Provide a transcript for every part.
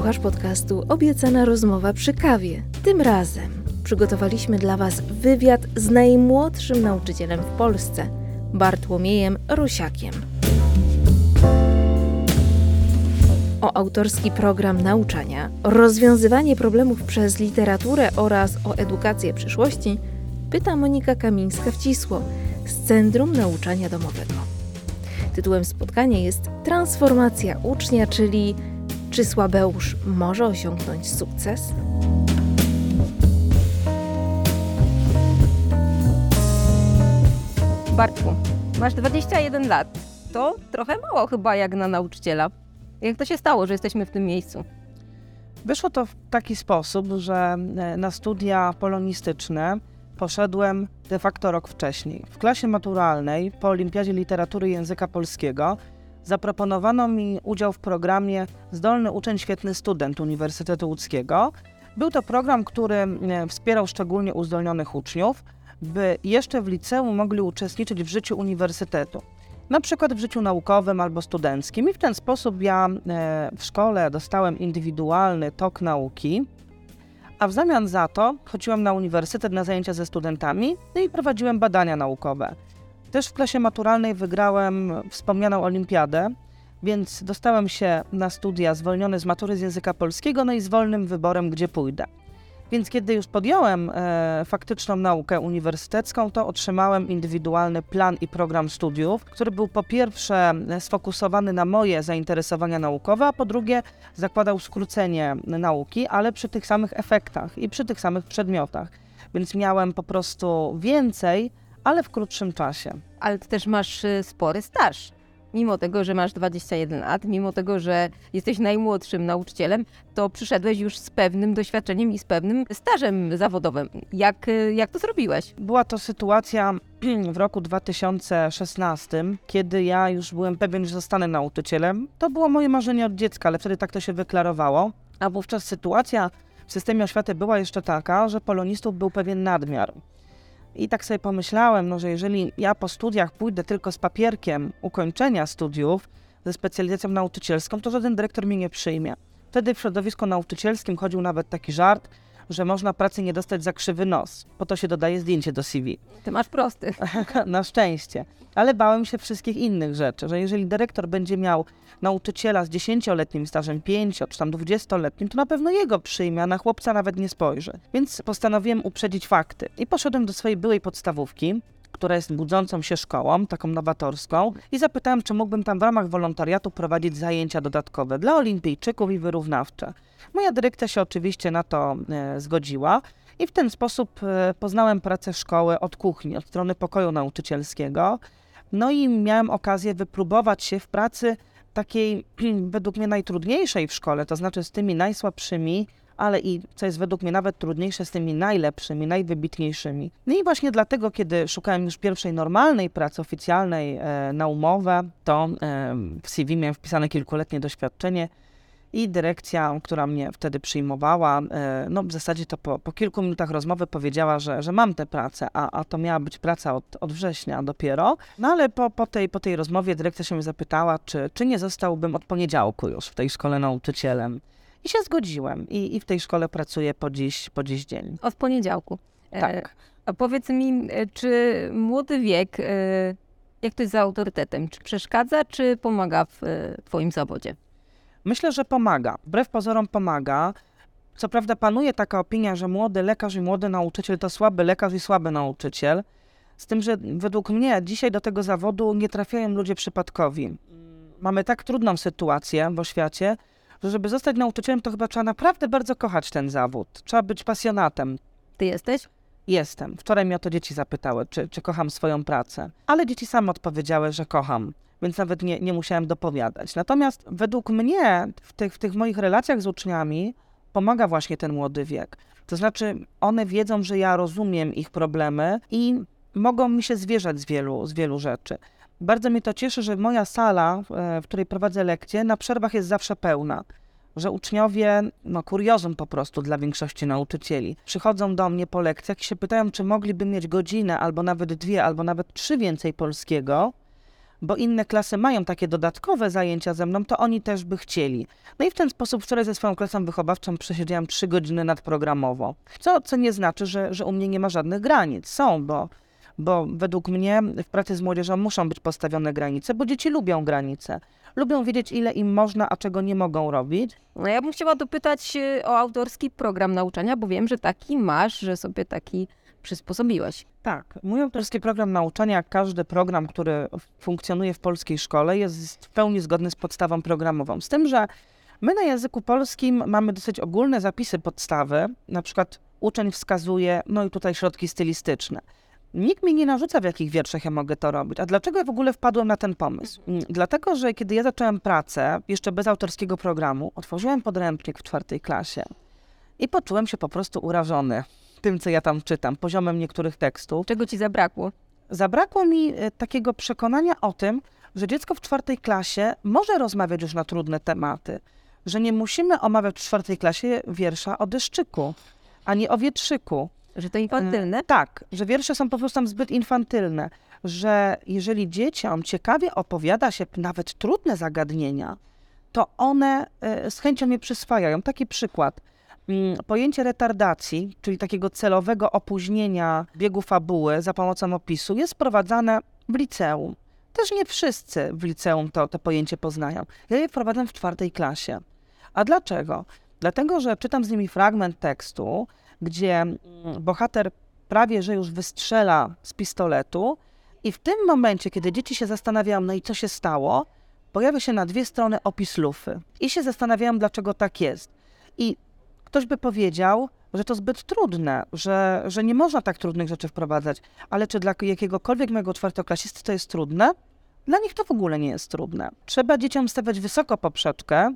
Słuchasz podcastu Obiecana rozmowa przy kawie. Tym razem przygotowaliśmy dla Was wywiad z najmłodszym nauczycielem w Polsce, Bartłomiejem Rosiakiem. O autorski program nauczania, rozwiązywanie problemów przez literaturę oraz o edukację przyszłości pyta Monika Kamińska-Wcisło z Centrum Nauczania Domowego. Tytułem spotkania jest Transformacja ucznia, czyli czy Słabeusz może osiągnąć sukces? Bartku, masz 21 lat. To trochę mało chyba jak na nauczyciela. Jak to się stało, że jesteśmy w tym miejscu? Wyszło to w taki sposób, że e, na studia polonistyczne poszedłem de facto rok wcześniej. W klasie maturalnej po Olimpiadzie Literatury i Języka Polskiego zaproponowano mi udział w programie Zdolny Uczeń, Świetny Student Uniwersytetu Łódzkiego. Był to program, który e, wspierał szczególnie uzdolnionych uczniów, by jeszcze w liceum mogli uczestniczyć w życiu uniwersytetu. Na przykład w życiu naukowym albo studenckim, i w ten sposób ja e, w szkole dostałem indywidualny tok nauki, a w zamian za to chodziłem na uniwersytet na zajęcia ze studentami no i prowadziłem badania naukowe. Też w klasie maturalnej wygrałem wspomnianą olimpiadę, więc dostałem się na studia zwolniony z matury z języka polskiego, no i z wolnym wyborem, gdzie pójdę. Więc kiedy już podjąłem e, faktyczną naukę uniwersytecką, to otrzymałem indywidualny plan i program studiów, który był po pierwsze sfokusowany na moje zainteresowania naukowe, a po drugie zakładał skrócenie nauki, ale przy tych samych efektach i przy tych samych przedmiotach. Więc miałem po prostu więcej, ale w krótszym czasie. Ale ty też masz y, spory staż. Mimo tego, że masz 21 lat, mimo tego, że jesteś najmłodszym nauczycielem, to przyszedłeś już z pewnym doświadczeniem i z pewnym stażem zawodowym. Jak, y, jak to zrobiłeś? Była to sytuacja w roku 2016, kiedy ja już byłem pewien, że zostanę nauczycielem. To było moje marzenie od dziecka, ale wtedy tak to się wyklarowało. A wówczas sytuacja w systemie oświaty była jeszcze taka, że polonistów był pewien nadmiar. I tak sobie pomyślałem, no, że jeżeli ja po studiach pójdę tylko z papierkiem ukończenia studiów, ze specjalizacją nauczycielską, to żaden dyrektor mnie nie przyjmie. Wtedy w środowisku nauczycielskim chodził nawet taki żart, że można pracy nie dostać za krzywy nos. Po to się dodaje zdjęcie do CV. Ty masz prosty. Na szczęście. Ale bałem się wszystkich innych rzeczy, że jeżeli dyrektor będzie miał nauczyciela z 10-letnim stażem, 5 czy tam 20-letnim, to na pewno jego przyjmie, a na chłopca nawet nie spojrzy. Więc postanowiłem uprzedzić fakty i poszedłem do swojej byłej podstawówki, która jest budzącą się szkołą, taką nowatorską, i zapytałem, czy mógłbym tam w ramach wolontariatu prowadzić zajęcia dodatkowe dla olimpijczyków i wyrównawcze. Moja dyrekcja się oczywiście na to e, zgodziła. I w ten sposób e, poznałem pracę szkoły od kuchni, od strony pokoju nauczycielskiego. No i miałem okazję wypróbować się w pracy takiej według mnie najtrudniejszej w szkole, to znaczy z tymi najsłabszymi, ale i co jest według mnie nawet trudniejsze, z tymi najlepszymi, najwybitniejszymi. No i właśnie dlatego, kiedy szukałem już pierwszej normalnej pracy oficjalnej e, na umowę, to e, w CV miałem wpisane kilkuletnie doświadczenie i dyrekcja, która mnie wtedy przyjmowała, e, no w zasadzie to po, po kilku minutach rozmowy powiedziała, że, że mam tę pracę, a, a to miała być praca od, od września dopiero. No ale po, po, tej, po tej rozmowie dyrekcja się mnie zapytała, czy, czy nie zostałbym od poniedziałku już w tej szkole nauczycielem. I się zgodziłem i, i w tej szkole pracuję po dziś, po dziś dzień. Od poniedziałku. Tak. E, a powiedz mi, e, czy młody wiek, e, jak to jest za autorytetem, czy przeszkadza, czy pomaga w twoim zawodzie? Myślę, że pomaga. Wbrew pozorom pomaga. Co prawda panuje taka opinia, że młody lekarz i młody nauczyciel to słaby lekarz i słaby nauczyciel. Z tym, że według mnie dzisiaj do tego zawodu nie trafiają ludzie przypadkowi. Mamy tak trudną sytuację w oświacie, że żeby zostać nauczycielem, to chyba trzeba naprawdę bardzo kochać ten zawód. Trzeba być pasjonatem. Ty jesteś? Jestem. Wczoraj mnie o to dzieci zapytały, czy, czy kocham swoją pracę. Ale dzieci same odpowiedziały, że kocham, więc nawet nie, nie musiałem dopowiadać. Natomiast według mnie w tych, w tych moich relacjach z uczniami pomaga właśnie ten młody wiek. To znaczy, one wiedzą, że ja rozumiem ich problemy i mogą mi się zwierzać z wielu, z wielu rzeczy. Bardzo mnie to cieszy, że moja sala, e, w której prowadzę lekcje, na przerwach jest zawsze pełna. Że uczniowie, no kuriozum po prostu dla większości nauczycieli, przychodzą do mnie po lekcjach i się pytają, czy mogliby mieć godzinę, albo nawet dwie, albo nawet trzy więcej polskiego, bo inne klasy mają takie dodatkowe zajęcia ze mną, to oni też by chcieli. No i w ten sposób wczoraj ze swoją klasą wychowawczą przesiedziałam trzy godziny nadprogramowo. Co, co nie znaczy, że, że u mnie nie ma żadnych granic. Są, bo, bo według mnie w pracy z młodzieżą muszą być postawione granice, bo dzieci lubią granice. Lubią wiedzieć, ile im można, a czego nie mogą robić. No ja bym chciała dopytać e, o autorski program nauczania, bo wiem, że taki masz, że sobie taki przysposobiłeś. Tak, mój autorski program nauczania, jak każdy program, który funkcjonuje w polskiej szkole, jest w pełni zgodny z podstawą programową. Z tym, że my na języku polskim mamy dosyć ogólne zapisy podstawy, na przykład uczeń wskazuje, no i tutaj środki stylistyczne. Nikt mi nie narzuca, w jakich wierszach ja mogę to robić. A dlaczego ja w ogóle wpadłem na ten pomysł? Mm, Dlatego, że kiedy ja zacząłem pracę, jeszcze bez autorskiego programu, otworzyłem podręcznik w czwartej klasie i poczułem się po prostu urażony tym, co ja tam czytam, poziomem niektórych tekstów. Czego ci zabrakło? Zabrakło mi e, takiego przekonania o tym, że dziecko w czwartej klasie może rozmawiać już na trudne tematy, że nie musimy omawiać w czwartej klasie wiersza o deszczyku, a nie o wietrzyku. Że to infantylne? Tak, że wiersze są po prostu tam zbyt infantylne, że jeżeli dzieciom ciekawie opowiada się nawet trudne zagadnienia, to one e, z chęcią je przyswajają. Taki przykład. Mm, Pojęcie retardacji, czyli takiego celowego opóźnienia biegu fabuły za pomocą opisu, jest wprowadzane w liceum. Też nie wszyscy w liceum to, to pojęcie poznają. Ja je wprowadzam w czwartej klasie. A dlaczego? Dlatego, że czytam z nimi fragment tekstu, gdzie mm, bohater prawie że już wystrzela z pistoletu, i w tym momencie, kiedy dzieci się zastanawiają, no i co się stało, pojawia się na dwie strony opis lufy. I się zastanawiają, dlaczego tak jest. I ktoś by powiedział, że to zbyt trudne, że, że nie można tak trudnych rzeczy wprowadzać. Ale czy dla jakiegokolwiek mojego czwartoklasisty to jest trudne? Dla nich to w ogóle nie jest trudne. Trzeba dzieciom stawiać wysoko poprzeczkę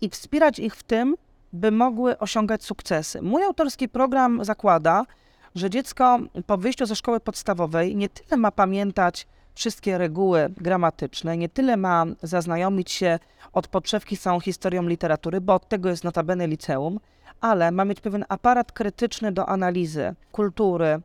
i wspierać ich w tym, by mogły osiągać sukcesy. Mój autorski program zakłada, że dziecko po wyjściu ze szkoły podstawowej nie tyle ma pamiętać wszystkie reguły gramatyczne, nie tyle ma zaznajomić się od podszewki z całą historią literatury, bo od tego jest notabene liceum, ale ma mieć pewien aparat krytyczny do analizy kultury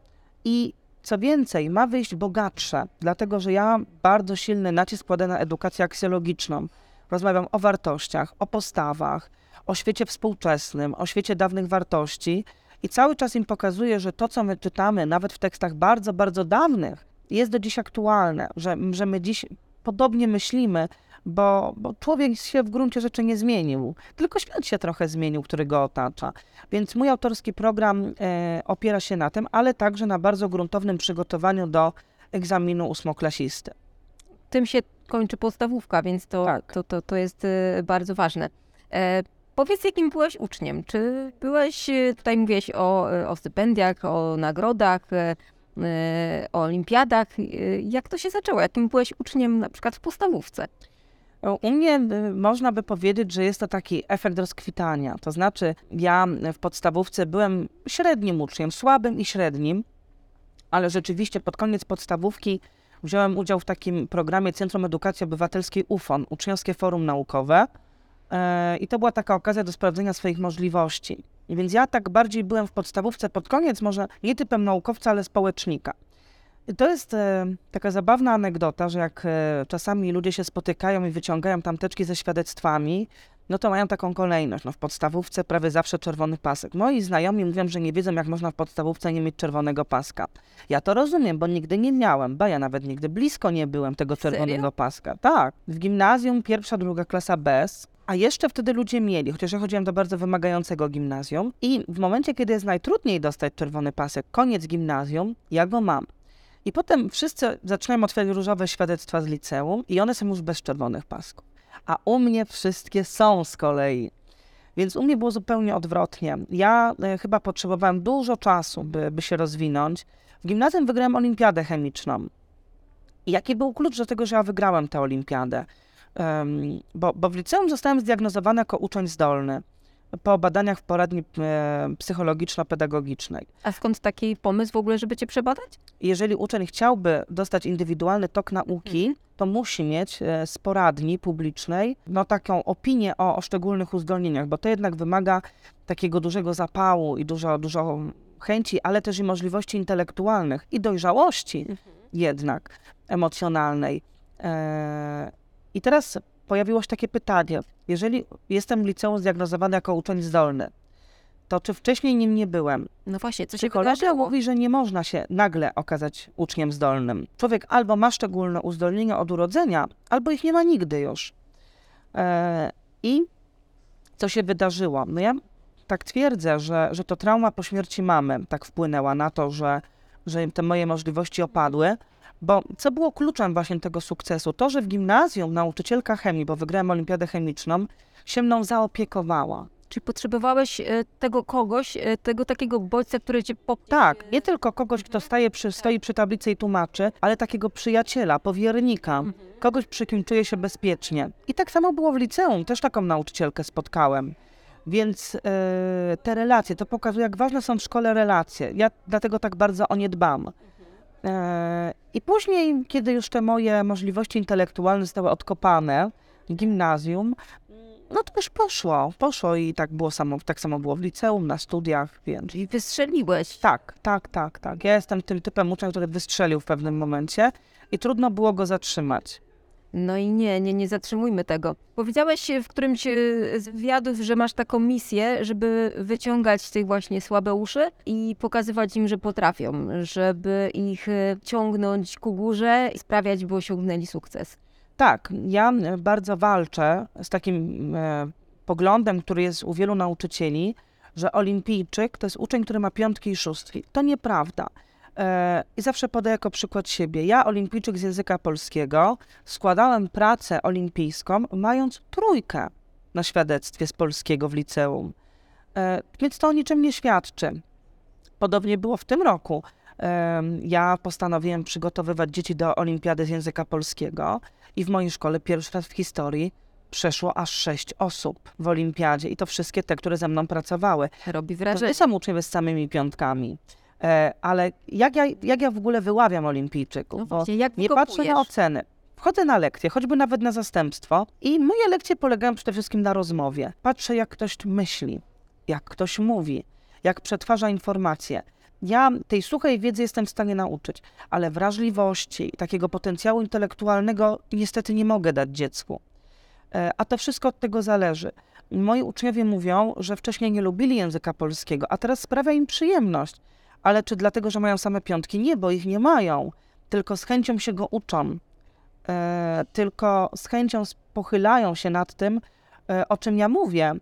i co więcej, ma wyjść bogatsze, dlatego że ja bardzo silny nacisk kładę na edukację aksjologiczną. Rozmawiam o wartościach, o postawach, o świecie współczesnym, o świecie dawnych wartości i cały czas im pokazuję, że to, co my czytamy, nawet w tekstach bardzo, bardzo dawnych, jest do dziś aktualne, że, że my dziś podobnie myślimy, bo, bo człowiek się w gruncie rzeczy nie zmienił, tylko świat się trochę zmienił, który go otacza. Więc mój autorski program e, opiera się na tym, ale także na bardzo gruntownym przygotowaniu do egzaminu ósmoklasisty. Tym się kończy podstawówka, więc to, Tak. to, to, to jest e, bardzo ważne. E, powiedz, jakim byłeś uczniem? Czy byłeś, e, tutaj mówiłeś o, e, o stypendiach, o nagrodach, e, o olimpiadach. Jak to się zaczęło? Jakim byłeś uczniem na przykład w podstawówce? U mnie można by powiedzieć, że jest to taki efekt rozkwitania. To znaczy, ja w podstawówce byłem średnim uczniem, słabym i średnim, ale rzeczywiście pod koniec podstawówki wziąłem udział w takim programie Centrum Edukacji Obywatelskiej UFON, Uczniowskie Forum Naukowe. E, I to była taka okazja do sprawdzenia swoich możliwości. I więc ja tak bardziej byłem w podstawówce pod koniec, może nie typem naukowca, ale społecznika. I to jest e, taka zabawna anegdota, że jak e, czasami ludzie się spotykają i wyciągają tamteczki ze świadectwami, no to mają taką kolejność. No w podstawówce prawie zawsze czerwony pasek. Moi znajomi mówią, że nie wiedzą, jak można w podstawówce nie mieć czerwonego paska. Ja to rozumiem, bo nigdy nie miałem, ba ja nawet nigdy blisko nie byłem tego Serio? czerwonego paska. Tak. W gimnazjum pierwsza, druga klasa bez, a jeszcze wtedy ludzie mieli, chociaż ja chodziłem do bardzo wymagającego gimnazjum i w momencie, kiedy jest najtrudniej dostać czerwony pasek, koniec gimnazjum, ja go mam. I potem wszyscy zaczynają otwierać różowe świadectwa z liceum i one są już bez czerwonych pasków. A u mnie wszystkie są z kolei. Więc u mnie było zupełnie odwrotnie. Ja e, chyba potrzebowałem dużo czasu, by, by się rozwinąć. W gimnazjum wygrałem olimpiadę chemiczną. I jaki był klucz do tego, że ja wygrałem tę olimpiadę? Em, bo, bo w liceum zostałem zdiagnozowany jako uczeń zdolny po badaniach w poradni e, psychologiczno-pedagogicznej. A skąd taki pomysł w ogóle, żeby cię przebadać? jeżeli uczeń chciałby dostać indywidualny tok nauki, to musi mieć e, z poradni publicznej no, taką opinię o, o szczególnych uzdolnieniach, bo to jednak wymaga takiego dużego zapału i dużo, dużo chęci, ale też i możliwości intelektualnych i dojrzałości jednak emocjonalnej. E, I teraz pojawiło się takie pytanie, jeżeli jestem w liceum zdiagnozowany jako uczeń zdolny, to czy wcześniej nim nie byłem? No właśnie, co się Psychologia mówi, że nie można się nagle okazać uczniem zdolnym. Człowiek albo ma szczególne uzdolnienia od urodzenia, albo ich nie ma nigdy już. E, I co się wydarzyło? No ja tak twierdzę, że, że to trauma po śmierci mamy tak wpłynęła na to, że, że te moje możliwości opadły. Bo co było kluczem właśnie tego sukcesu? To, że w gimnazjum nauczycielka chemii, bo wygrałem olimpiadę chemiczną, się mną zaopiekowała. Czy potrzebowałeś e, tego kogoś, e, tego takiego bodźca, który cię pop... Tak, nie tylko kogoś, kto staje przy, stoi przy tablicy i tłumaczy, ale takiego przyjaciela, powiernika, kogoś, przy kim czuję się bezpiecznie. I tak samo było w liceum, też taką nauczycielkę spotkałem. Więc e, te relacje, to pokazuje, jak ważne są w szkole relacje. Ja dlatego tak bardzo o nie dbam. E, I później, kiedy już te moje możliwości intelektualne zostały odkopane w gimnazjum, no to już poszło, poszło i tak było samo, tak samo było w liceum, na studiach, więc Czyli wystrzeliłeś. tak, tak, tak, tak. Ja jestem tym typem ucznia, który wystrzelił w pewnym momencie i trudno było go zatrzymać. No i nie, nie, nie zatrzymujmy tego. Powiedziałeś w którymś e, z wywiadów, że masz taką misję, żeby wyciągać tych właśnie słabe uszy i pokazywać im, że potrafią, żeby ich e, ciągnąć ku górze i sprawiać, by osiągnęli sukces. Tak, ja e, bardzo walczę z takim e, poglądem, który jest u wielu nauczycieli, że olimpijczyk to jest uczeń, który ma piątki i szóstki. To nieprawda. E, I zawsze podaję jako przykład siebie. Ja, olimpijczyk z języka polskiego, składałem pracę olimpijską, mając trójkę na świadectwie z polskiego w liceum. E, Więc to o niczym nie świadczy. Podobnie było w tym roku. Em, Ja postanowiłem przygotowywać dzieci do olimpiady z języka polskiego i w mojej szkole pierwszy raz w historii przeszło aż sześć osób w olimpiadzie i to wszystkie te, które ze mną pracowały. Robi To wrażenie. nie są uczniowie z samymi piątkami. E, ale jak ja, jak ja w ogóle wyławiam olimpijczyków? No właśnie, jak nie patrzę na oceny. Wchodzę na lekcje, choćby nawet na zastępstwo i moje lekcje polegają przede wszystkim na rozmowie. Patrzę, jak ktoś myśli, jak ktoś mówi, jak przetwarza informacje. Ja tej suchej wiedzy jestem w stanie nauczyć, ale wrażliwości i takiego potencjału intelektualnego niestety nie mogę dać dziecku. E, A to wszystko od tego zależy. Moi uczniowie mówią, że wcześniej nie lubili języka polskiego, a teraz sprawia im przyjemność. Ale czy dlatego, że mają same piątki? Nie, bo ich nie mają, tylko z chęcią się go uczą. E, tylko z chęcią pochylają się nad tym, e, o czym ja mówię. Mm,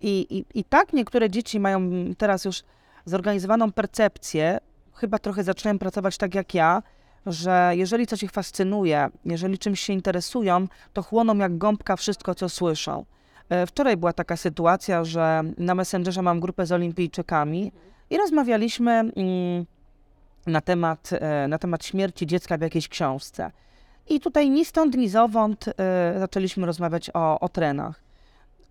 I, i, I tak niektóre dzieci mają teraz już zorganizowaną percepcję, chyba trochę zaczynają pracować tak jak ja, że jeżeli coś ich fascynuje, jeżeli czymś się interesują, to chłoną jak gąbka wszystko, co słyszą. E, Wczoraj była taka sytuacja, że na Messengerze mam grupę z olimpijczykami i rozmawialiśmy mm, na temat, e, na temat śmierci dziecka w jakiejś książce. I tutaj ni stąd, ni zowąd e, zaczęliśmy rozmawiać o, o trenach.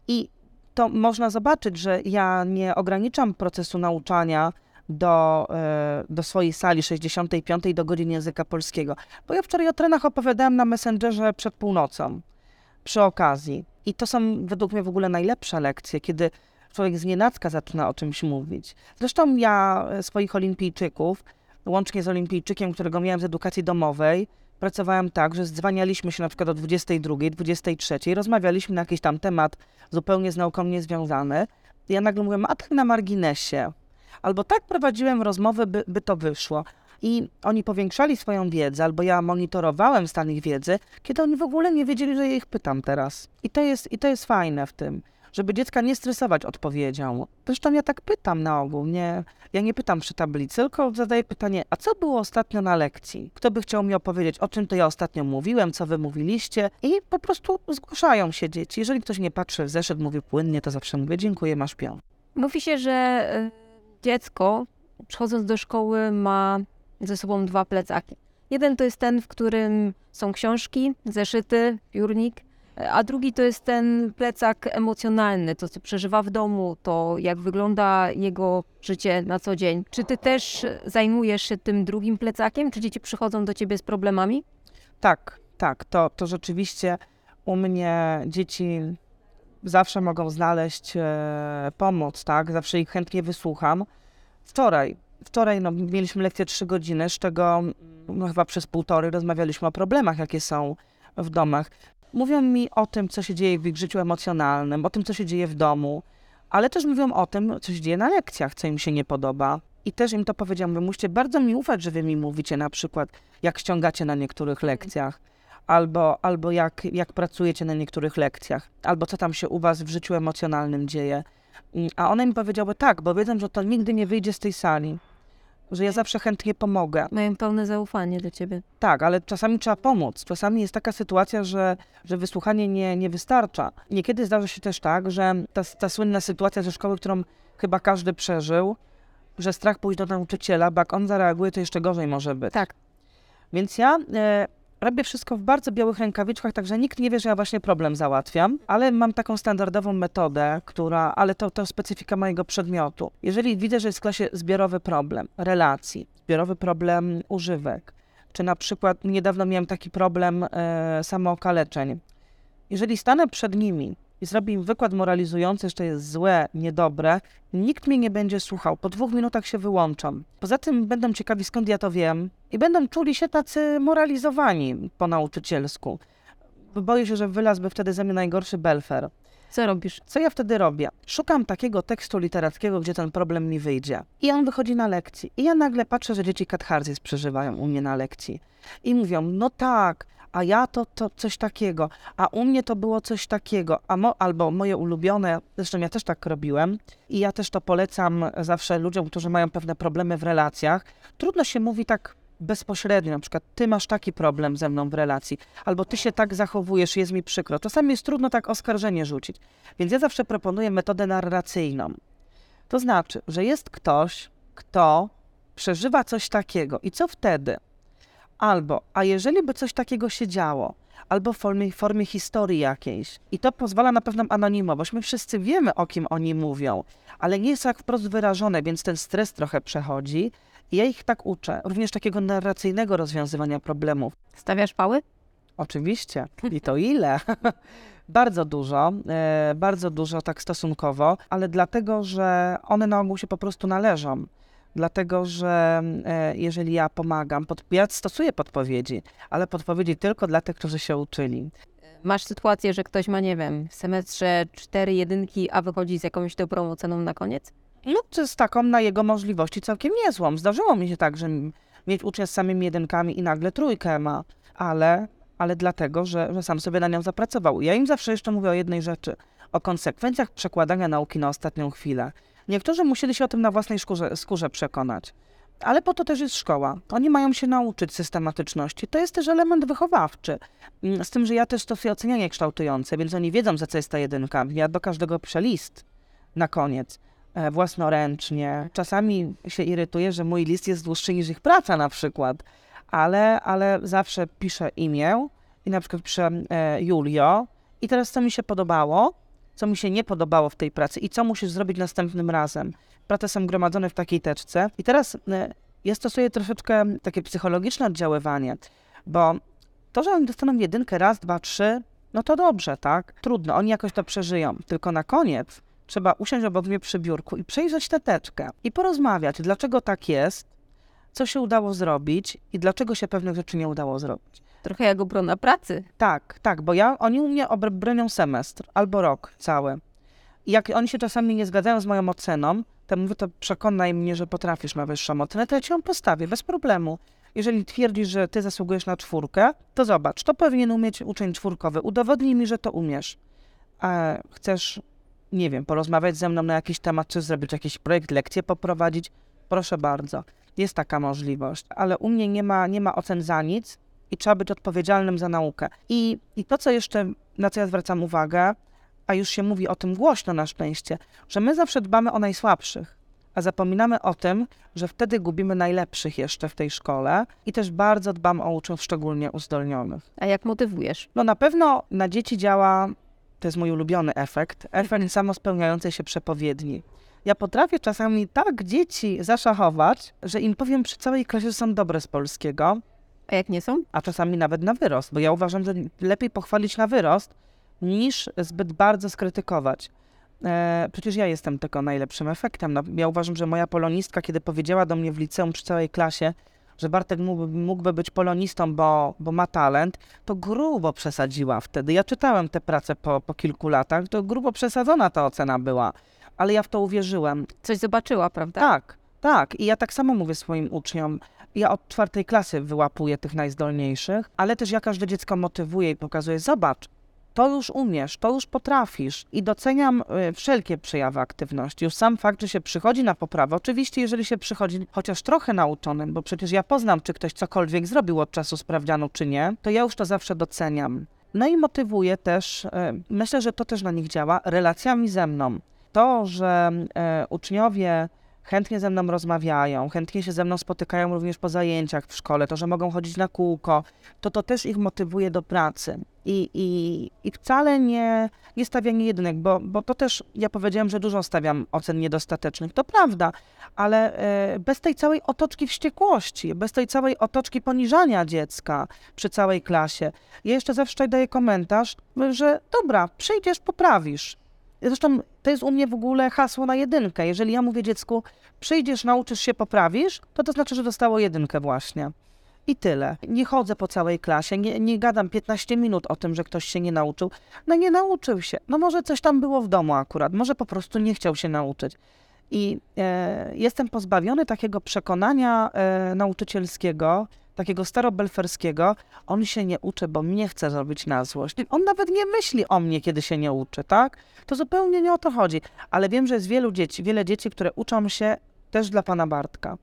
I to można zobaczyć, że ja nie ograniczam procesu nauczania do, e, do swojej sali 65 do godziny języka polskiego. Bo ja wczoraj o trenach opowiadałem na Messengerze przed północą, przy okazji. I to są według mnie w ogóle najlepsze lekcje, kiedy człowiek z nienacka zaczyna o czymś mówić. Zresztą ja e, swoich olimpijczyków, łącznie z olimpijczykiem, którego miałem z edukacji domowej, pracowałem tak, że dzwanialiśmy się na przykład o 22, 23, rozmawialiśmy na jakiś tam temat zupełnie z nauką niezwiązany. Ja nagle mówiłem, a na marginesie. Albo tak prowadziłem rozmowy, by, by to wyszło. I oni powiększali swoją wiedzę, albo ja monitorowałem stan ich wiedzy, kiedy oni w ogóle nie wiedzieli, że ja ich pytam teraz. I to jest, i to jest fajne w tym, żeby dziecka nie stresować odpowiedzią. Zresztą ja tak pytam na ogół, nie, ja nie pytam przy tablicy, tylko zadaję pytanie, a co było ostatnio na lekcji? Kto by chciał mi opowiedzieć, o czym to ja ostatnio mówiłem, co wy mówiliście? I po prostu zgłaszają się dzieci. Jeżeli ktoś nie patrzy w zeszyt, mówi płynnie, to zawsze mówię, dziękuję, masz pion. Mówi się, że e, dziecko przychodząc do szkoły ma ze sobą dwa plecaki. Jeden to jest ten, w którym są książki, zeszyty, piórnik, a drugi to jest ten plecak emocjonalny, to co przeżywa w domu, to jak wygląda jego życie na co dzień. Czy ty też zajmujesz się tym drugim plecakiem? Czy dzieci przychodzą do ciebie z problemami? Tak, tak, to, to rzeczywiście u mnie dzieci zawsze mogą znaleźć e, pomoc, tak? Zawsze ich chętnie wysłucham. Wczoraj wczoraj no, mieliśmy lekcję 3 godziny, z czego no, chyba przez półtorej rozmawialiśmy o problemach, jakie są w domach. Mówią mi o tym, co się dzieje w ich życiu emocjonalnym, o tym, co się dzieje w domu, ale też mówią o tym, co się dzieje na lekcjach, co im się nie podoba. I też im to powiedziałam, wy musicie bardzo mi ufać, że wy mi mówicie na przykład, jak ściągacie na niektórych lekcjach, albo, albo jak, jak pracujecie na niektórych lekcjach, albo co tam się u was w życiu emocjonalnym dzieje. Mm, A one mi powiedziały tak, bo wiedzą, że to nigdy nie wyjdzie z tej sali, że ja zawsze chętnie pomogę. Mają pełne zaufanie do ciebie. Tak, ale czasami trzeba pomóc. Czasami jest taka sytuacja, że, że wysłuchanie nie, nie wystarcza. Niekiedy zdarza się też tak, że ta, ta słynna sytuacja ze szkoły, którą chyba każdy przeżył, że strach pójść do nauczyciela, bo jak on zareaguje, to jeszcze gorzej może być. Tak. Więc ja e, robię wszystko w bardzo białych rękawiczkach, także nikt nie wie, że ja właśnie problem załatwiam, ale mam taką standardową metodę, która, ale to, to specyfika mojego przedmiotu. Jeżeli widzę, że jest w klasie zbiorowy problem relacji, zbiorowy problem używek, czy na przykład niedawno miałem taki problem e, samookaleczeń. Jeżeli stanę przed nimi i zrobię im wykład moralizujący, to jest złe, niedobre, nikt mnie nie będzie słuchał. Po dwóch minutach się wyłączam. Poza tym będą ciekawi, skąd ja to wiem i będą czuli się tacy moralizowani po nauczycielsku. Boję się, że wylazłby wtedy ze mnie najgorszy belfer. Co robisz? Co ja wtedy robię? Szukam takiego tekstu literackiego, gdzie ten problem mi wyjdzie. I on wychodzi na lekcji. I ja nagle patrzę, że dzieci katharzys przeżywają u mnie na lekcji. I mówią, no tak, a ja to, to coś takiego, a u mnie to było coś takiego, a mo, albo moje ulubione, zresztą ja też tak robiłem i ja też to polecam zawsze ludziom, którzy mają pewne problemy w relacjach. Trudno się mówi tak bezpośrednio, na przykład ty masz taki problem ze mną w relacji, albo ty się tak zachowujesz, jest mi przykro. Czasami jest trudno tak oskarżenie rzucić. Więc ja zawsze proponuję metodę narracyjną. To znaczy, że jest ktoś, kto przeżywa coś takiego i co wtedy? Albo, a jeżeli by coś takiego się działo, albo w formie, formie historii jakiejś. I to pozwala na pewną anonimowość. My wszyscy wiemy, o kim oni mówią, ale nie jest tak wprost wyrażone, więc ten stres trochę przechodzi. I ja ich tak uczę, również takiego narracyjnego rozwiązywania problemów. Stawiasz pały? Oczywiście. I to ile? bardzo dużo, e, bardzo dużo tak stosunkowo, ale dlatego, że one na ogół się po prostu należą. Dlatego, że e, jeżeli ja pomagam, pod, ja stosuję podpowiedzi, ale podpowiedzi tylko dla tych, którzy się uczyli. Masz sytuację, że ktoś ma, nie wiem, w semestrze cztery jedynki, a wychodzi z jakąś dobrą oceną na koniec? No, z taką na jego możliwości całkiem niezłą. Zdarzyło mi się tak, że mieć ucznia z samymi jedynkami i nagle trójkę ma, ale, ale dlatego, że, że sam sobie na nią zapracował. Ja im zawsze jeszcze mówię o jednej rzeczy, o konsekwencjach przekładania nauki na ostatnią chwilę. Niektórzy musieli się o tym na własnej skórze, skórze przekonać. Ale po to też jest szkoła. Oni mają się nauczyć systematyczności. To jest też element wychowawczy. Mm, Z tym, że ja też stosuję ocenianie kształtujące, więc oni wiedzą, za co jest ta jedynka. Ja do każdego piszę list na koniec własnoręcznie. Czasami się irytuję, że mój list jest dłuższy niż ich praca na przykład, ale, ale zawsze piszę imię i na przykład piszę e, Julio i teraz co mi się podobało, co mi się nie podobało w tej pracy i co musisz zrobić następnym razem. Prace są gromadzone w takiej teczce i teraz e, ja stosuję troszeczkę takie psychologiczne oddziaływanie, bo to, że oni dostaną jedynkę raz, dwa, trzy, no to dobrze, tak? Trudno, oni jakoś to przeżyją. Tylko na koniec trzeba usiąść obok mnie przy biurku i przejrzeć tę teczkę i porozmawiać, dlaczego tak jest, co się udało zrobić i dlaczego się pewnych rzeczy nie udało zrobić. Trochę jak obrona pracy. Tak, tak, bo ja, oni u mnie bronią semestr albo rok cały. I jak oni się czasami nie zgadzają z moją oceną, to mówię, to przekonaj mnie, że potrafisz na wyższą ocenę, to ja ci ją postawię, bez problemu. Jeżeli twierdzisz, że ty zasługujesz na czwórkę, to zobacz, to powinien umieć uczeń czwórkowy. Udowodnij mi, że to umiesz. A chcesz, nie wiem, porozmawiać ze mną na jakiś temat, czy zrobić jakiś projekt, lekcję poprowadzić? Proszę bardzo, jest taka możliwość. Ale u mnie nie ma, nie ma ocen za nic i trzeba być odpowiedzialnym za naukę. I, I to, co jeszcze, na co ja zwracam uwagę, a już się mówi o tym głośno na szczęście, że my zawsze dbamy o najsłabszych, a zapominamy o tym, że wtedy gubimy najlepszych jeszcze w tej szkole i też bardzo dbam o uczniów szczególnie uzdolnionych. A jak motywujesz? No na pewno na dzieci działa, to jest mój ulubiony efekt, efekt samospełniającej się przepowiedni. Ja potrafię czasami tak dzieci zaszachować, że im powiem przy całej klasie, że są dobre z polskiego, A jak nie są? a czasami nawet na wyrost, bo ja uważam, że lepiej pochwalić na wyrost, niż zbyt bardzo skrytykować. E, przecież ja jestem tego najlepszym efektem. No, ja uważam, że moja polonistka, kiedy powiedziała do mnie w liceum przy całej klasie, że Bartek mógłby, mógłby być polonistą, bo, bo ma talent, to grubo przesadziła wtedy. Ja czytałem tę pracę po, po kilku latach, to grubo przesadzona ta ocena była, ale ja w to uwierzyłem. Coś zobaczyła, prawda? Tak, tak. I ja tak samo mówię swoim uczniom. Ja od czwartej klasy wyłapuję tych najzdolniejszych, ale też ja każde dziecko motywuję i pokazuję, zobacz, to już umiesz, to już potrafisz i doceniam y, wszelkie przejawy aktywności. Już sam fakt, że się przychodzi na poprawę, oczywiście jeżeli się przychodzi chociaż trochę nauczonym, bo przecież ja poznam, czy ktoś cokolwiek zrobił od czasu sprawdzianu, czy nie, to ja już to zawsze doceniam. No i motywuję też, y, myślę, że to też na nich działa, relacjami ze mną. To, że y, uczniowie chętnie ze mną rozmawiają, chętnie się ze mną spotykają również po zajęciach w szkole, to, że mogą chodzić na kółko, to to też ich motywuje do pracy. I, i, i wcale nie, nie stawianie jedynek, bo, bo to też, ja powiedziałem, że dużo stawiam ocen niedostatecznych, to prawda, ale e, bez tej całej otoczki wściekłości, bez tej całej otoczki poniżania dziecka przy całej klasie. Ja jeszcze zawsze daję komentarz, że dobra, przyjdziesz, poprawisz. Zresztą to jest u mnie w ogóle hasło na jedynkę. Jeżeli ja mówię dziecku, przyjdziesz, nauczysz się, poprawisz, to to znaczy, że dostało jedynkę właśnie. I tyle. Nie chodzę po całej klasie, nie, nie gadam 15 minut o tym, że ktoś się nie nauczył. No nie nauczył się. No może coś tam było w domu akurat, może po prostu nie chciał się nauczyć. I e, jestem pozbawiony takiego przekonania e, nauczycielskiego, takiego starobelferskiego, on się nie uczy, bo mnie chce zrobić na złość. On nawet nie myśli o mnie, kiedy się nie uczy, tak? To zupełnie nie o to chodzi. Ale wiem, że jest wielu dzieci, wiele dzieci, które uczą się też dla pana Bartka.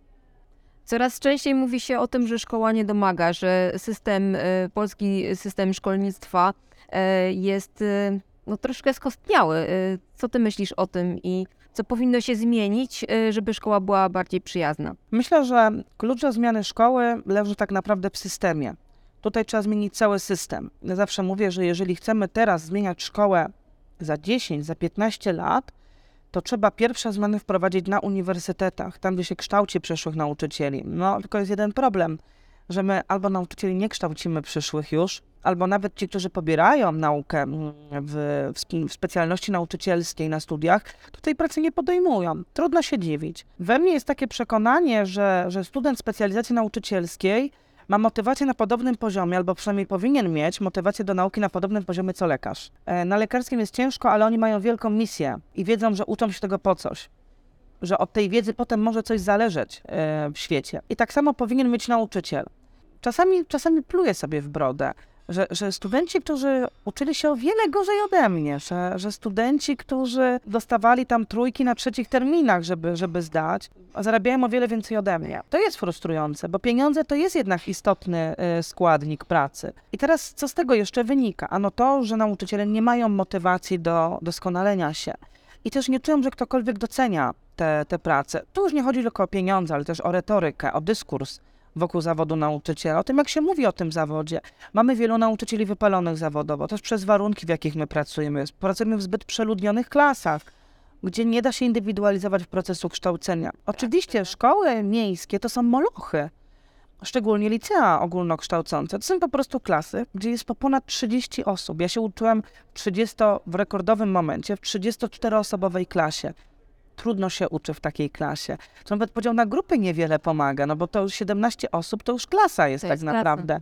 Coraz częściej mówi się o tym, że szkoła nie domaga, że system, e, polski system szkolnictwa e, jest e, no, troszkę skostniały. Co ty myślisz o tym i co powinno się zmienić, żeby szkoła była bardziej przyjazna? Myślę, że klucz do zmiany szkoły leży tak naprawdę w systemie. Tutaj trzeba zmienić cały system. Ja zawsze mówię, że jeżeli chcemy teraz zmieniać szkołę za 10, za 15 lat, to trzeba pierwsze zmiany wprowadzić na uniwersytetach, tam gdzie się kształci przyszłych nauczycieli. No, tylko jest jeden problem, że my albo nauczycieli nie kształcimy przyszłych już, albo nawet ci, którzy pobierają naukę mm, w, w, specjalności nauczycielskiej na studiach, to tej pracy nie podejmują. Trudno się dziwić. We mnie jest takie przekonanie, że, że student specjalizacji nauczycielskiej ma motywację na podobnym poziomie, albo przynajmniej powinien mieć motywację do nauki na podobnym poziomie co lekarz. E, na lekarskim jest ciężko, ale oni mają wielką misję i wiedzą, że uczą się tego po coś. Że od tej wiedzy potem może coś zależeć e, w świecie. I tak samo powinien mieć nauczyciel. Czasami, czasami pluje sobie w brodę że, że studenci, którzy uczyli się o wiele gorzej ode mnie, że, że studenci, którzy dostawali tam trójki na trzecich terminach, żeby, żeby zdać, zarabiają o wiele więcej ode mnie. To jest frustrujące, bo pieniądze to jest jednak istotny y, składnik pracy. I teraz co z tego jeszcze wynika? Ano to, że nauczyciele nie mają motywacji do doskonalenia się. I też nie czują, że ktokolwiek docenia te, te prace. Tu już nie chodzi tylko o pieniądze, ale też o retorykę, o dyskurs wokół zawodu nauczyciela, o tym, jak się mówi o tym zawodzie. Mamy wielu nauczycieli wypalonych zawodowo, też przez warunki, w jakich my pracujemy. Pracujemy w zbyt przeludnionych klasach, gdzie nie da się indywidualizować procesu kształcenia. Oczywiście szkoły miejskie to są molochy, szczególnie licea ogólnokształcące. To są po prostu klasy, gdzie jest po ponad 30 osób. Ja się uczyłem w 30, w rekordowym momencie, w 34-osobowej klasie trudno się uczy w takiej klasie. To nawet podział na grupy niewiele pomaga, no bo to już 17 osób to już klasa jest to tak jest naprawdę.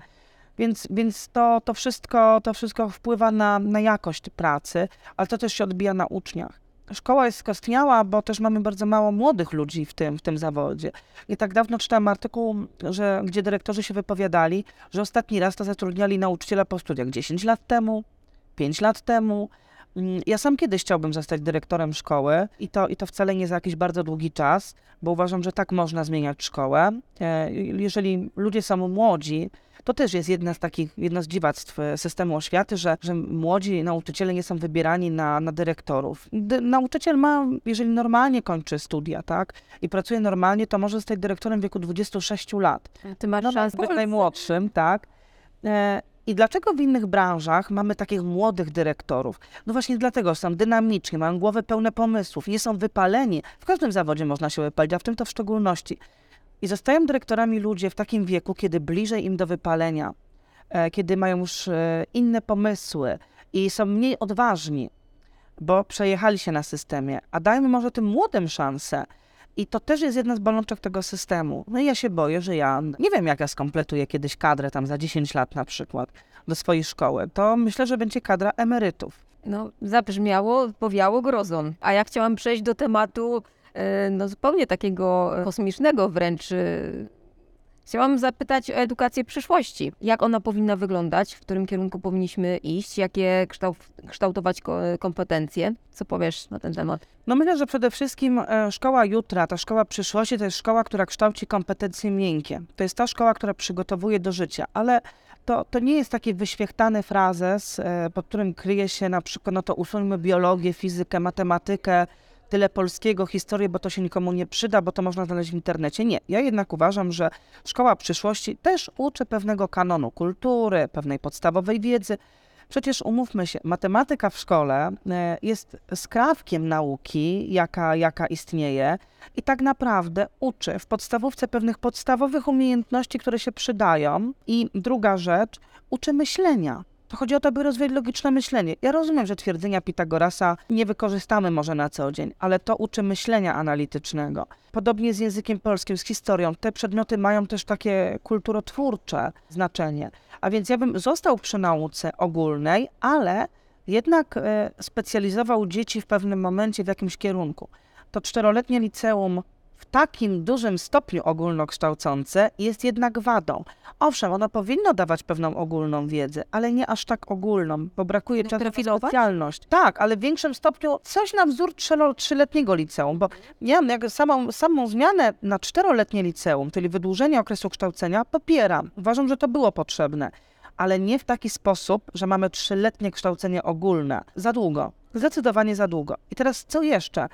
Więc, więc to, to, wszystko, to wszystko wpływa na, na jakość pracy, ale to też się odbija na uczniach. Szkoła jest skostniała, bo też mamy bardzo mało młodych ludzi w tym, w tym zawodzie. Nie tak dawno czytałem artykuł, że, gdzie dyrektorzy się wypowiadali, że ostatni raz to zatrudniali nauczyciela po studiach 10 lat temu, 5 lat temu, ja sam kiedyś chciałbym zostać dyrektorem szkoły i to, i to wcale nie za jakiś bardzo długi czas, bo uważam, że tak można zmieniać szkołę. E, jeżeli ludzie są młodzi, to też jest jedna z takich, jedno z dziwactw e, systemu oświaty, że, że młodzi nauczyciele nie są wybierani na, na dyrektorów. Dy, nauczyciel ma, jeżeli normalnie kończy studia, tak, i pracuje normalnie, to może zostać dyrektorem w wieku 26 lat. Ty masz no, szansę być najmłodszym, tak. E, i dlaczego w innych branżach mamy takich młodych dyrektorów? No właśnie dlatego, są dynamiczni, mają głowę pełne pomysłów, nie są wypaleni. W każdym zawodzie można się wypalić, a w tym to w szczególności. I zostają dyrektorami ludzie w takim wieku, kiedy bliżej im do wypalenia, e, kiedy mają już e, inne pomysły i są mniej odważni. bo przejechali się na systemie, a dajmy może tym młodym szansę. I to też jest jedna z bolączek tego systemu. No i ja się boję, że ja nie wiem, jak ja skompletuję kiedyś kadrę tam za 10 lat na przykład do swojej szkoły. To myślę, że będzie kadra emerytów. No, zabrzmiało, powiało grozą. A ja chciałam przejść do tematu e, no, zupełnie takiego kosmicznego wręcz. Chciałam zapytać o edukację przyszłości. Jak ona powinna wyglądać? W którym kierunku powinniśmy iść? Jakie kształt, kształtować ko- kompetencje? Co powiesz na ten temat? No myślę, że przede wszystkim e, szkoła jutra, ta szkoła przyszłości, to jest szkoła, która kształci kompetencje miękkie. To jest ta szkoła, która przygotowuje do życia, ale to, to nie jest taki wyświechtany frazes, e, pod którym kryje się na przykład, no to usuńmy biologię, fizykę, matematykę, tyle polskiego, historię, bo to się nikomu nie przyda, bo to można znaleźć w internecie. Nie. Ja jednak uważam, że szkoła przyszłości też uczy pewnego kanonu kultury, pewnej podstawowej wiedzy. Przecież umówmy się, matematyka w szkole e, jest skrawkiem nauki, jaka, jaka istnieje, i tak naprawdę uczy w podstawówce pewnych podstawowych umiejętności, które się przydają. I druga rzecz, uczy myślenia. To chodzi o to, by rozwijać logiczne myślenie. Ja rozumiem, że twierdzenia Pitagorasa nie wykorzystamy może na co dzień, ale to uczy myślenia analitycznego. Podobnie z językiem polskim, z historią. Te przedmioty mają też takie kulturotwórcze znaczenie. A więc ja bym został przy nauce ogólnej, ale jednak e, specjalizował dzieci w pewnym momencie w jakimś kierunku. To czteroletnie liceum w takim dużym stopniu ogólnokształcące jest jednak wadą. Owszem, ono powinno dawać pewną ogólną wiedzę, ale nie aż tak ogólną, bo brakuje No, czasu na specjalność. Tak, ale w większym stopniu coś na wzór trzyletniego liceum, bo ja jak samą, samą zmianę na czteroletnie liceum, czyli wydłużenie okresu kształcenia, popieram. Uważam, że to było potrzebne, ale nie w taki sposób, że mamy trzyletnie kształcenie ogólne. Za długo. Zdecydowanie za długo. I teraz co jeszcze?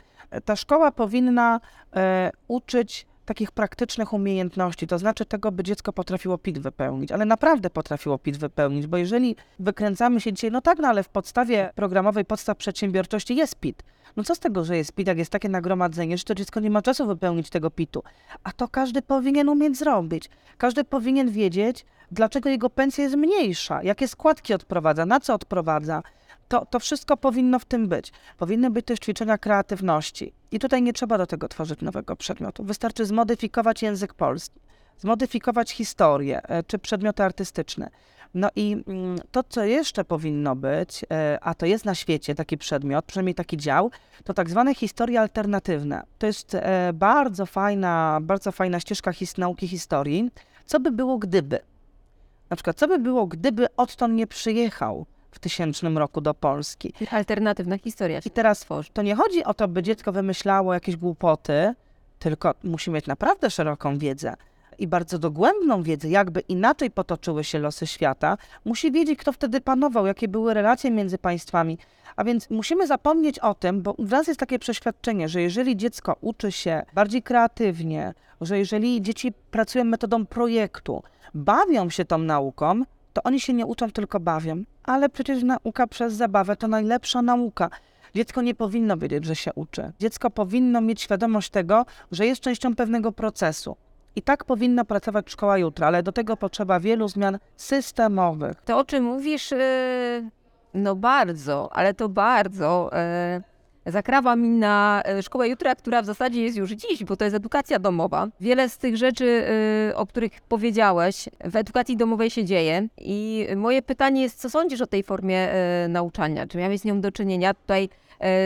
Ta szkoła powinna e, uczyć takich praktycznych umiejętności, to znaczy tego, by dziecko potrafiło PIT wypełnić, ale naprawdę potrafiło PIT wypełnić, bo jeżeli wykręcamy się dzisiaj, no tak, no ale w podstawie programowej podstaw przedsiębiorczości jest PIT. No co z tego, że jest PIT, jak jest takie nagromadzenie, że to dziecko nie ma czasu wypełnić tego PIT-u. A to każdy powinien umieć zrobić. Każdy powinien wiedzieć, dlaczego jego pensja jest mniejsza, jakie składki odprowadza, na co odprowadza. To, to wszystko powinno w tym być. Powinny być też ćwiczenia kreatywności. I tutaj nie trzeba do tego tworzyć nowego przedmiotu. Wystarczy zmodyfikować język polski, zmodyfikować historię e, czy przedmioty artystyczne. No i mm, to, co jeszcze powinno być, e, a to jest na świecie taki przedmiot, przynajmniej taki dział, to tak zwane historie alternatywne. To jest e, bardzo fajna, bardzo fajna ścieżka his, nauki historii. Co by było gdyby? Na przykład, co by było, gdyby odtąd nie przyjechał w tysięcznym roku do Polski? Alternatywna historia. I teraz tworzy. to nie chodzi o to, by dziecko wymyślało jakieś głupoty, tylko musi mieć naprawdę szeroką wiedzę i bardzo dogłębną wiedzę, jakby inaczej potoczyły się losy świata. Musi wiedzieć, kto wtedy panował, jakie były relacje między państwami. A więc musimy zapomnieć o tym, bo w nas jest takie przeświadczenie, że jeżeli dziecko uczy się bardziej kreatywnie, że jeżeli dzieci pracują metodą projektu, bawią się tą nauką, to oni się nie uczą, tylko bawią. Ale przecież nauka przez zabawę to najlepsza nauka. Dziecko nie powinno wiedzieć, że się uczy. Dziecko powinno mieć świadomość tego, że jest częścią pewnego procesu. I tak powinna pracować szkoła jutra, ale do tego potrzeba wielu zmian systemowych. To, o czym mówisz, e, no bardzo, ale to bardzo e, zakrawa mi na e, szkołę jutra, która w zasadzie jest już dziś, bo to jest edukacja domowa. Wiele z tych rzeczy, e, o których powiedziałeś, w edukacji domowej się dzieje i moje pytanie jest, co sądzisz o tej formie e, nauczania? Czy miałeś z nią do czynienia? Tutaj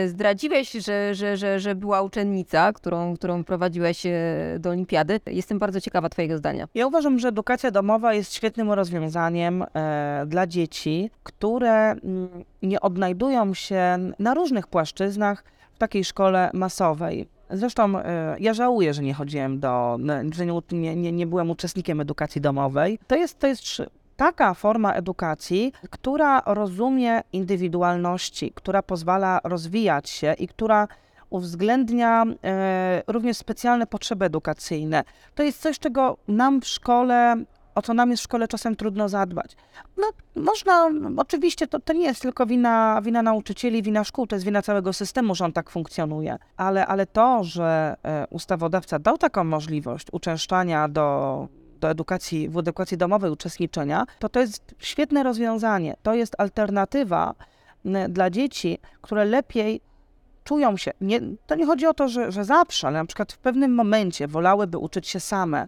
zdradziłeś, że, że, że, że była uczennica, którą, którą prowadziłeś e, do olimpiady. Jestem bardzo ciekawa twojego zdania. Ja uważam, że edukacja domowa jest świetnym rozwiązaniem e, dla dzieci, które mm, nie odnajdują się na różnych płaszczyznach w takiej szkole masowej. Zresztą e, ja żałuję, że nie chodziłem do, że nie, nie, nie, byłem uczestnikiem edukacji domowej. To jest, to jest taka forma edukacji, która rozumie indywidualności, która pozwala rozwijać się i która uwzględnia e, również specjalne potrzeby edukacyjne. To jest coś, czego nam w szkole, o co nam jest w szkole czasem trudno zadbać. No, można, oczywiście to, to nie jest tylko wina, wina nauczycieli, wina szkół, to jest wina całego systemu, że on tak funkcjonuje. Ale, ale to, że e, ustawodawca dał taką możliwość uczęszczania do do edukacji, w edukacji domowej uczestniczenia, to to jest świetne rozwiązanie. To jest alternatywa dla dzieci, które lepiej czują się. Nie, to nie chodzi o to, że, że zawsze, ale na przykład w pewnym momencie wolałyby uczyć się same,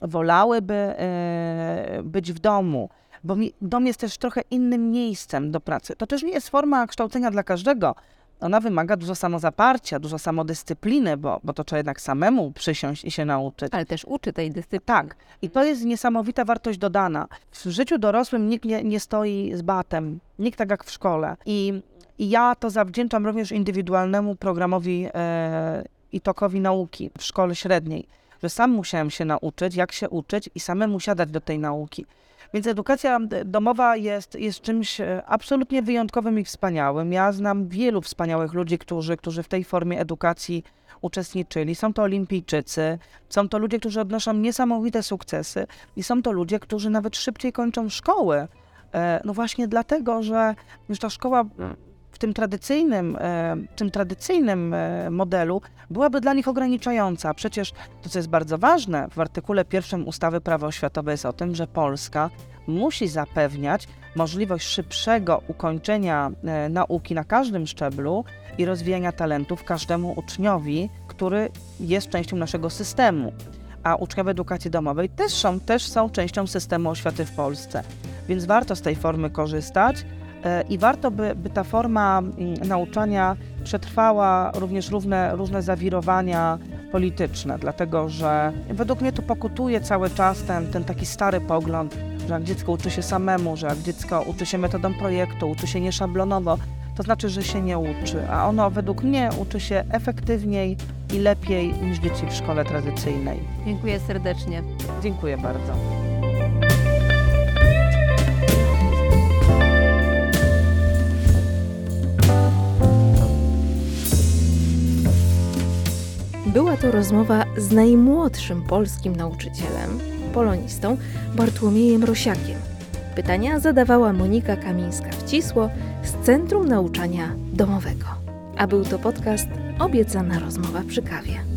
wolałyby e, być w domu, bo dom jest też trochę innym miejscem do pracy. To też nie jest forma kształcenia dla każdego. Ona wymaga dużo samozaparcia, dużo samodyscypliny, bo, bo to trzeba jednak samemu przysiąść i się nauczyć. Ale też uczy tej dyscypliny. Tak, i to jest niesamowita wartość dodana. W życiu dorosłym nikt nie, nie stoi z batem, nikt tak jak w szkole. I, i ja to zawdzięczam również indywidualnemu programowi e, i tokowi nauki w szkole średniej, że sam musiałem się nauczyć, jak się uczyć i samemu siadać do tej nauki. Więc edukacja domowa jest, jest czymś e, absolutnie wyjątkowym i wspaniałym. Ja znam wielu wspaniałych ludzi, którzy, którzy w tej formie edukacji uczestniczyli. Są to olimpijczycy, są to ludzie, którzy odnoszą niesamowite sukcesy i są to ludzie, którzy nawet szybciej kończą szkoły. E, No właśnie dlatego, że już ta szkoła tym tradycyjnym, e, tym tradycyjnym e, modelu byłaby dla nich ograniczająca. Przecież to, co jest bardzo ważne, w artykule pierwszym ustawy Prawo oświatowe jest o tym, że Polska musi zapewniać możliwość szybszego ukończenia e, nauki na każdym szczeblu i rozwijania talentów każdemu uczniowi, który jest częścią naszego systemu. A uczniowie edukacji domowej też są, też są częścią systemu oświaty w Polsce. Więc warto z tej formy korzystać i warto, by, by ta forma mm, nauczania przetrwała również różne, różne zawirowania polityczne, dlatego że według mnie to pokutuje cały czas ten, ten taki stary pogląd, że jak dziecko uczy się samemu, że jak dziecko uczy się metodą projektu, uczy się nieszablonowo, to znaczy, że się nie uczy, a ono według mnie uczy się efektywniej i lepiej niż dzieci w szkole tradycyjnej. Dziękuję serdecznie. Dziękuję bardzo. Była to rozmowa z najmłodszym polskim nauczycielem, polonistą Bartłomiejem Rosiakiem. Pytania zadawała Monika Kamińska-Wcisło z Centrum Nauczania Domowego. A był to podcast Obiecana rozmowa przy kawie.